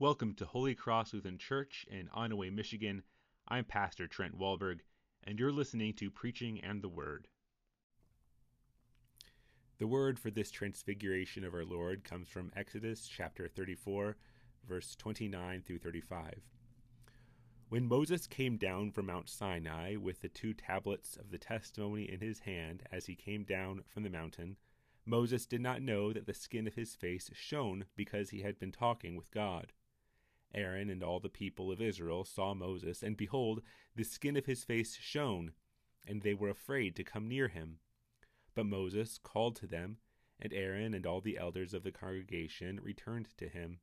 Welcome to Holy Cross Lutheran Church in Onaway, Michigan. I'm Pastor Trent Wahlberg, and you're listening to Preaching and the Word. The word for this transfiguration of our Lord comes from Exodus chapter 34, verse 29 through 35. When Moses came down from Mount Sinai with the two tablets of the testimony in his hand as he came down from the mountain, Moses did not know that the skin of his face shone because he had been talking with God. Aaron and all the people of Israel saw Moses, and behold, the skin of his face shone, and they were afraid to come near him. But Moses called to them, and Aaron and all the elders of the congregation returned to him,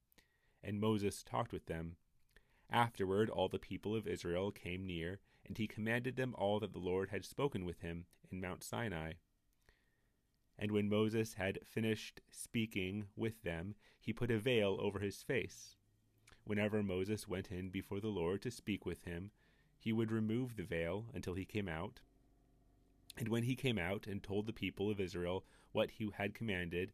and Moses talked with them. Afterward, all the people of Israel came near, and he commanded them all that the Lord had spoken with him in Mount Sinai. And when Moses had finished speaking with them, he put a veil over his face. Whenever Moses went in before the Lord to speak with him, he would remove the veil until he came out. And when he came out and told the people of Israel what he had commanded,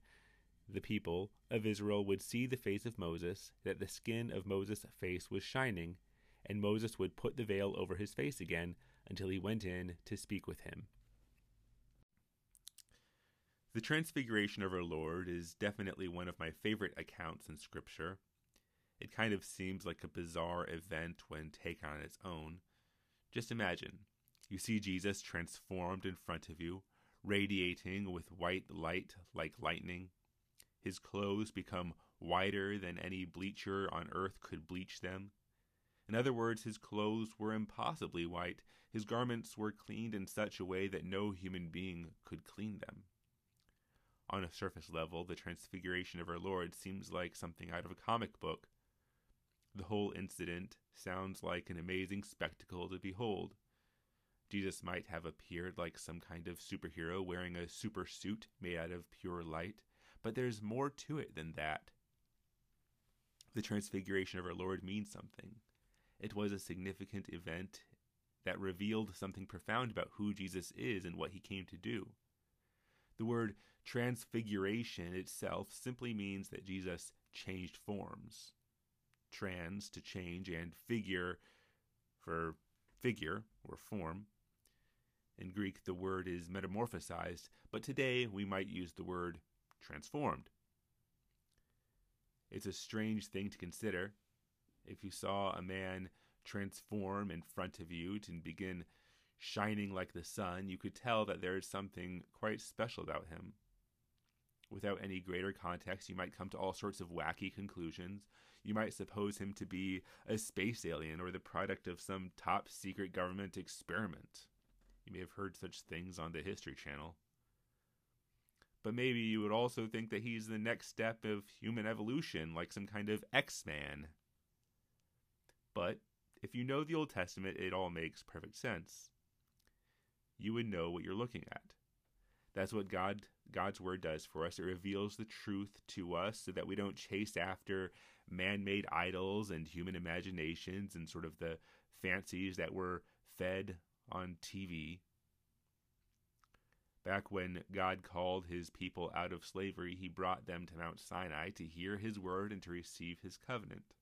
the people of Israel would see the face of Moses, that the skin of Moses' face was shining, and Moses would put the veil over his face again until he went in to speak with him. The Transfiguration of our Lord is definitely one of my favorite accounts in Scripture. It kind of seems like a bizarre event when taken on its own. Just imagine you see Jesus transformed in front of you, radiating with white light like lightning. His clothes become whiter than any bleacher on earth could bleach them. In other words, his clothes were impossibly white. His garments were cleaned in such a way that no human being could clean them. On a surface level, the transfiguration of our Lord seems like something out of a comic book, the whole incident sounds like an amazing spectacle to behold. Jesus might have appeared like some kind of superhero wearing a super suit made out of pure light, but there's more to it than that. The transfiguration of our Lord means something. It was a significant event that revealed something profound about who Jesus is and what he came to do. The word transfiguration itself simply means that Jesus changed forms trans to change, and figure for figure or form. In Greek, the word is metamorphosized, but today we might use the word transformed. It's a strange thing to consider. If you saw a man transform in front of you and begin shining like the sun, you could tell that there is something quite special about him. Without any greater context, you might come to all sorts of wacky conclusions. You might suppose him to be a space alien or the product of some top secret government experiment. You may have heard such things on the History Channel. But maybe you would also think that he's the next step of human evolution, like some kind of X Man. But if you know the Old Testament, it all makes perfect sense. You would know what you're looking at. That's what God God's word does for us. It reveals the truth to us so that we don't chase after man-made idols and human imaginations and sort of the fancies that were fed on TV. Back when God called his people out of slavery, he brought them to Mount Sinai to hear his word and to receive his covenant.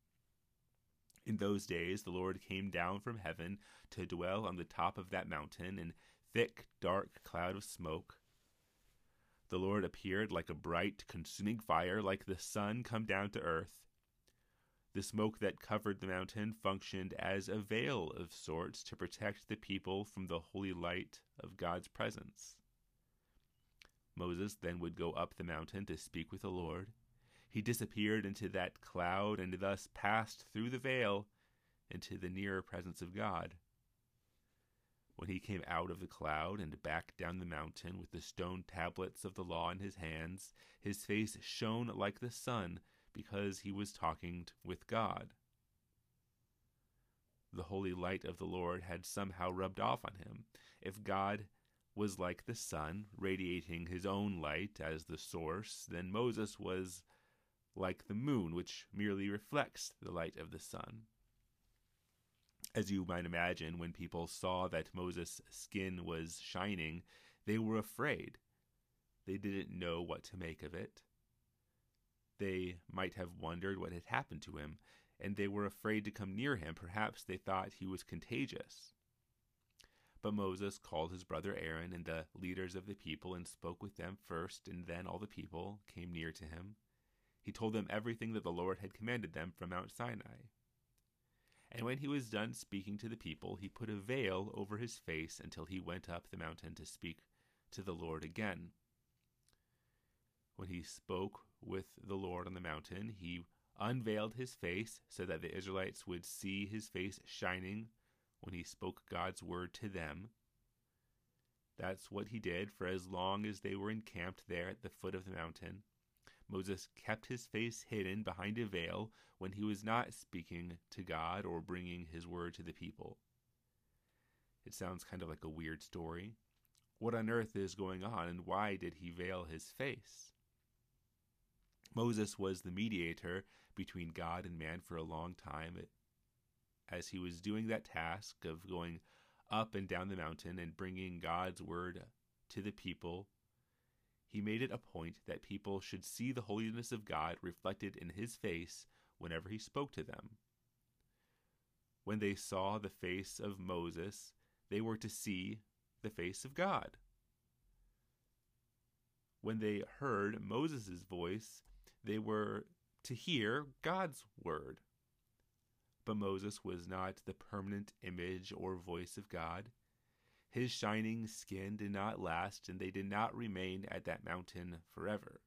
In those days, the Lord came down from heaven to dwell on the top of that mountain in thick, dark cloud of smoke the Lord appeared like a bright, consuming fire, like the sun come down to earth. The smoke that covered the mountain functioned as a veil of sorts to protect the people from the holy light of God's presence. Moses then would go up the mountain to speak with the Lord. He disappeared into that cloud and thus passed through the veil into the nearer presence of God. When he came out of the cloud and back down the mountain with the stone tablets of the law in his hands, his face shone like the sun because he was talking with God. The holy light of the Lord had somehow rubbed off on him. If God was like the sun, radiating his own light as the source, then Moses was like the moon, which merely reflects the light of the sun as you might imagine, when people saw that Moses' skin was shining, they were afraid. They didn't know what to make of it. They might have wondered what had happened to him. and they were afraid to come near him. Perhaps they thought he was contagious. But Moses called his brother Aaron and the leaders of the people and spoke with them first, and then all the people came near to him. He told them everything that the Lord had commanded them from Mount Sinai. And when he was done speaking to the people, he put a veil over his face until he went up the mountain to speak to the Lord again. When he spoke with the Lord on the mountain, he unveiled his face so that the Israelites would see his face shining when he spoke God's word to them. That's what he did for as long as they were encamped there at the foot of the mountain. Moses kept his face hidden behind a veil when he was not speaking to God or bringing his word to the people. It sounds kind of like a weird story. What on earth is going on, and why did he veil his face? Moses was the mediator between God and man for a long time. As he was doing that task of going up and down the mountain and bringing God's word to the people, he made it a point that people should see the holiness of God reflected in his face whenever he spoke to them. When they saw the face of Moses, they were to see the face of God. When they heard Moses' voice, they were to hear God's word. But Moses was not the permanent image or voice of God. His shining skin did not last, and they did not remain at that mountain forever.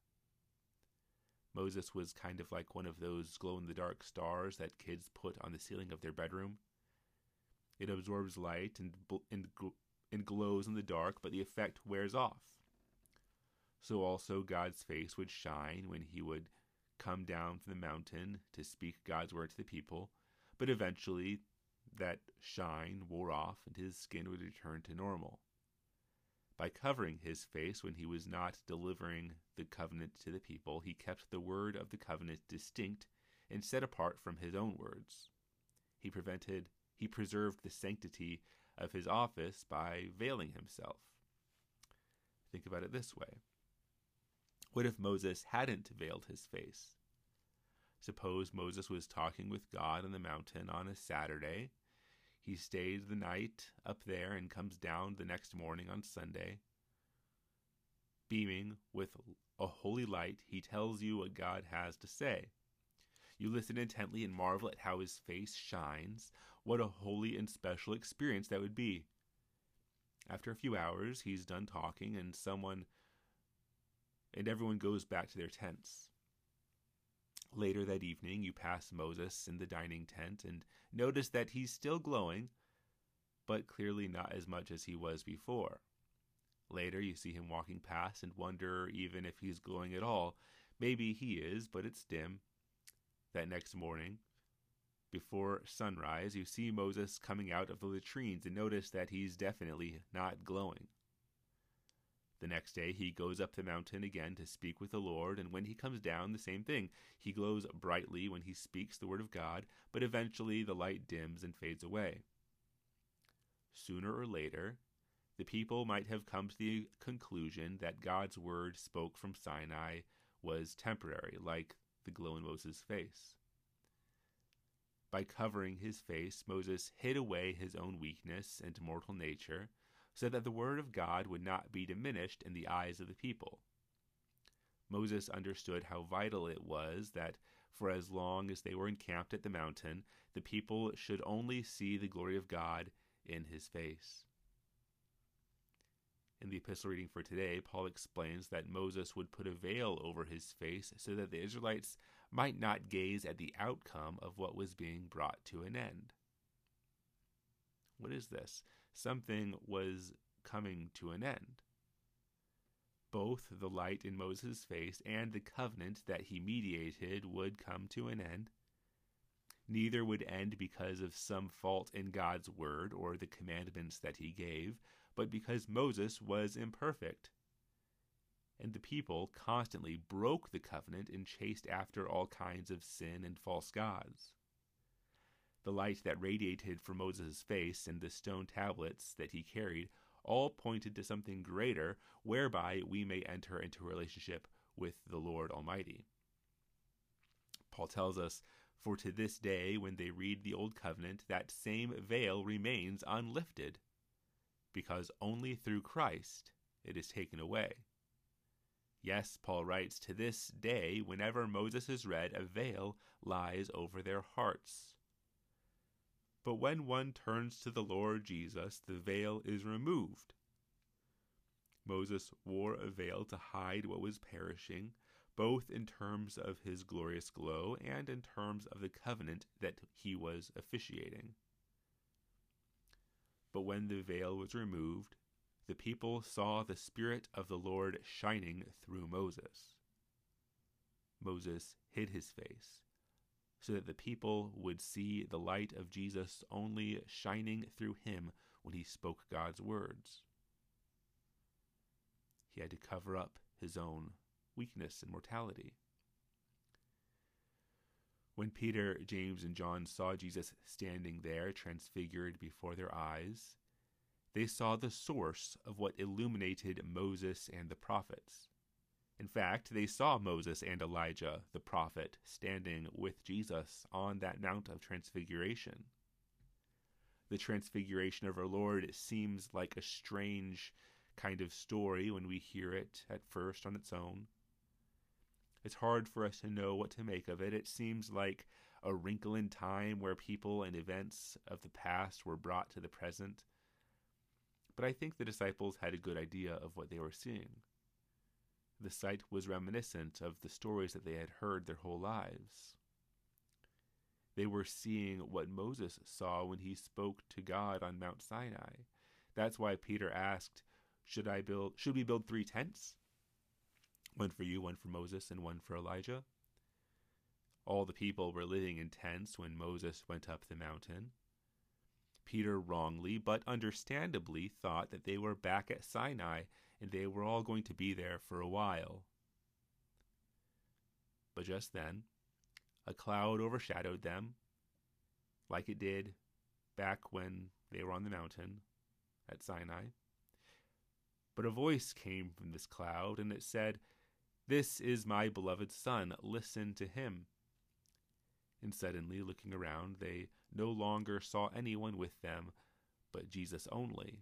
Moses was kind of like one of those glow in the dark stars that kids put on the ceiling of their bedroom. It absorbs light and, and, and glows in the dark, but the effect wears off. So also God's face would shine when he would come down from the mountain to speak God's word to the people, but eventually that shine wore off and his skin would return to normal. By covering his face when he was not delivering the covenant to the people, he kept the word of the covenant distinct and set apart from his own words. He prevented he preserved the sanctity of his office by veiling himself. Think about it this way. What if Moses hadn't veiled his face? Suppose Moses was talking with God on the mountain on a Saturday. He stays the night up there and comes down the next morning on Sunday. Beaming with a holy light, he tells you what God has to say. You listen intently and marvel at how his face shines. What a holy and special experience that would be. After a few hours, he's done talking, and someone and everyone goes back to their tents. Later that evening, you pass Moses in the dining tent and notice that he's still glowing, but clearly not as much as he was before. Later, you see him walking past and wonder even if he's glowing at all. Maybe he is, but it's dim. That next morning, before sunrise, you see Moses coming out of the latrines and notice that he's definitely not glowing. The next day he goes up the mountain again to speak with the Lord, and when he comes down, the same thing. He glows brightly when he speaks the word of God, but eventually the light dims and fades away. Sooner or later, the people might have come to the conclusion that God's word spoke from Sinai was temporary, like the glow in Moses' face. By covering his face, Moses hid away his own weakness and mortal nature so that the word of God would not be diminished in the eyes of the people. Moses understood how vital it was that for as long as they were encamped at the mountain, the people should only see the glory of God in his face. In the epistle reading for today, Paul explains that Moses would put a veil over his face so that the Israelites might not gaze at the outcome of what was being brought to an end. What is this? Something was coming to an end. Both the light in Moses' face and the covenant that he mediated would come to an end. Neither would end because of some fault in God's word or the commandments that he gave, but because Moses was imperfect. And the people constantly broke the covenant and chased after all kinds of sin and false gods. The light that radiated from Moses' face and the stone tablets that he carried all pointed to something greater, whereby we may enter into a relationship with the Lord Almighty. Paul tells us, For to this day, when they read the Old Covenant, that same veil remains unlifted, because only through Christ it is taken away. Yes, Paul writes, to this day, whenever Moses is read, a veil lies over their hearts. But when one turns to the Lord Jesus, the veil is removed. Moses wore a veil to hide what was perishing, both in terms of his glorious glow and in terms of the covenant that he was officiating. But when the veil was removed, the people saw the Spirit of the Lord shining through Moses. Moses hid his face, so that the people would see the light of Jesus only shining through him when he spoke God's words. He had to cover up his own weakness and mortality. When Peter, James, and John saw Jesus standing there, transfigured before their eyes, they saw the source of what illuminated Moses and the prophets. In fact, they saw Moses and Elijah, the prophet, standing with Jesus on that Mount of Transfiguration. The Transfiguration of our Lord seems like a strange kind of story when we hear it at first on its own. It's hard for us to know what to make of it. It seems like a wrinkle in time where people and events of the past were brought to the present. But I think the disciples had a good idea of what they were seeing. The sight was reminiscent of the stories that they had heard their whole lives. They were seeing what Moses saw when he spoke to God on Mount Sinai. That's why Peter asked, "Should I build should we build 3 tents?" one for you, one for Moses, and one for Elijah. All the people were living in tents when Moses went up the mountain. Peter wrongly, but understandably, thought that they were back at Sinai and they were all going to be there for a while. But just then, a cloud overshadowed them, like it did back when they were on the mountain at Sinai. But a voice came from this cloud, and it said, this is my beloved Son, listen to him. And suddenly, looking around, they no longer saw anyone with them, but Jesus only.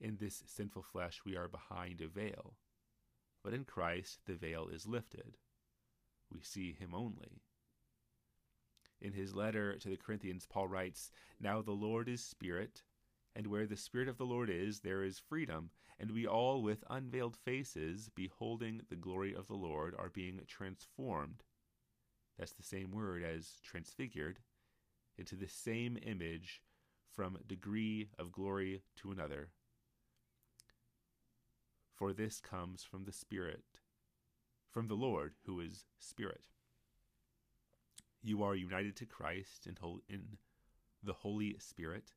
In this sinful flesh, we are behind a veil, but in Christ, the veil is lifted. We see him only. In his letter to the Corinthians, Paul writes, Now the Lord is Spirit, and where the Spirit of the Lord is, there is freedom. And we all, with unveiled faces, beholding the glory of the Lord, are being transformed. That's the same word as transfigured, into the same image from degree of glory to another. For this comes from the Spirit, from the Lord, who is Spirit. You are united to Christ in, in the Holy Spirit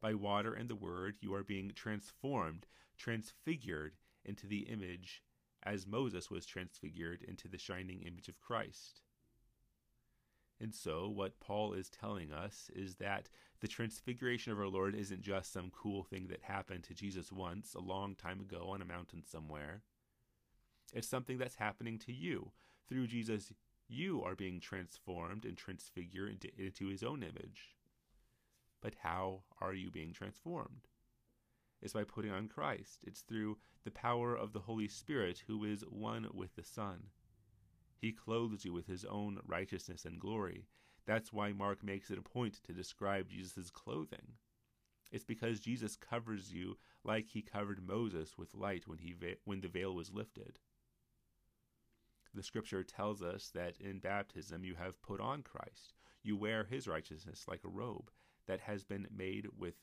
by water and the word, you are being transformed, transfigured into the image as Moses was transfigured into the shining image of Christ. And so, what Paul is telling us is that the transfiguration of our Lord isn't just some cool thing that happened to Jesus once, a long time ago on a mountain somewhere. It's something that's happening to you. Through Jesus, you are being transformed and transfigured into, into his own image. But how are you being transformed? It's by putting on Christ. It's through the power of the Holy Spirit, who is one with the Son. He clothes you with his own righteousness and glory. That's why Mark makes it a point to describe Jesus' clothing. It's because Jesus covers you like he covered Moses with light when, he when the veil was lifted. The scripture tells us that in baptism you have put on Christ. You wear his righteousness like a robe that has been made with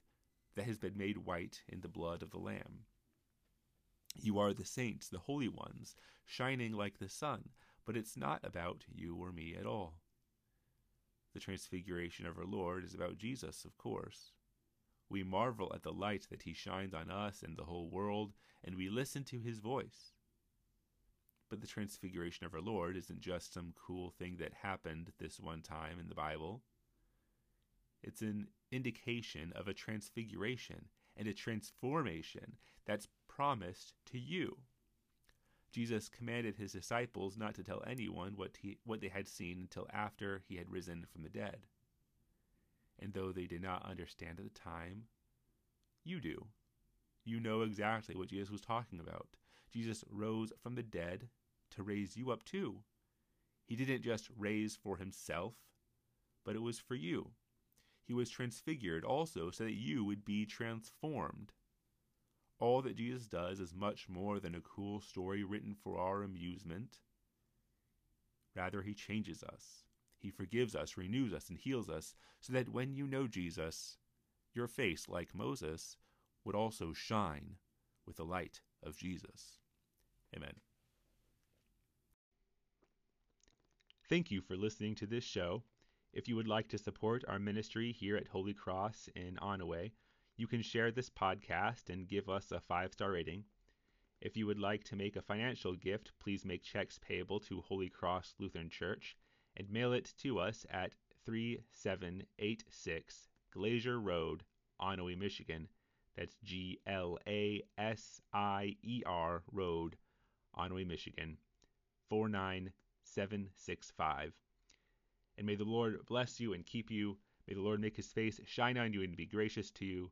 that has been made white in the blood of the lamb. You are the saints, the holy ones, shining like the sun, but it's not about you or me at all. The transfiguration of our Lord is about Jesus, of course. We marvel at the light that he shines on us and the whole world, and we listen to his voice. But the transfiguration of our Lord isn't just some cool thing that happened this one time in the Bible. It's an indication of a transfiguration and a transformation that's promised to you. Jesus commanded his disciples not to tell anyone what, he, what they had seen until after he had risen from the dead. And though they did not understand at the time, you do. You know exactly what Jesus was talking about. Jesus rose from the dead to raise you up too. He didn't just raise for himself, but it was for you. He was transfigured also so that you would be transformed. All that Jesus does is much more than a cool story written for our amusement. Rather, he changes us. He forgives us, renews us, and heals us, so that when you know Jesus, your face, like Moses, would also shine with the light of Jesus. Amen. Thank you for listening to this show. If you would like to support our ministry here at Holy Cross in Onaway, you can share this podcast and give us a five star rating. If you would like to make a financial gift, please make checks payable to Holy Cross Lutheran Church and mail it to us at 3786 Glasier Road, Onaway, Michigan. That's G L A S I E R Road, Onaway, Michigan 49765. And may the Lord bless you and keep you. May the Lord make his face shine on you and be gracious to you.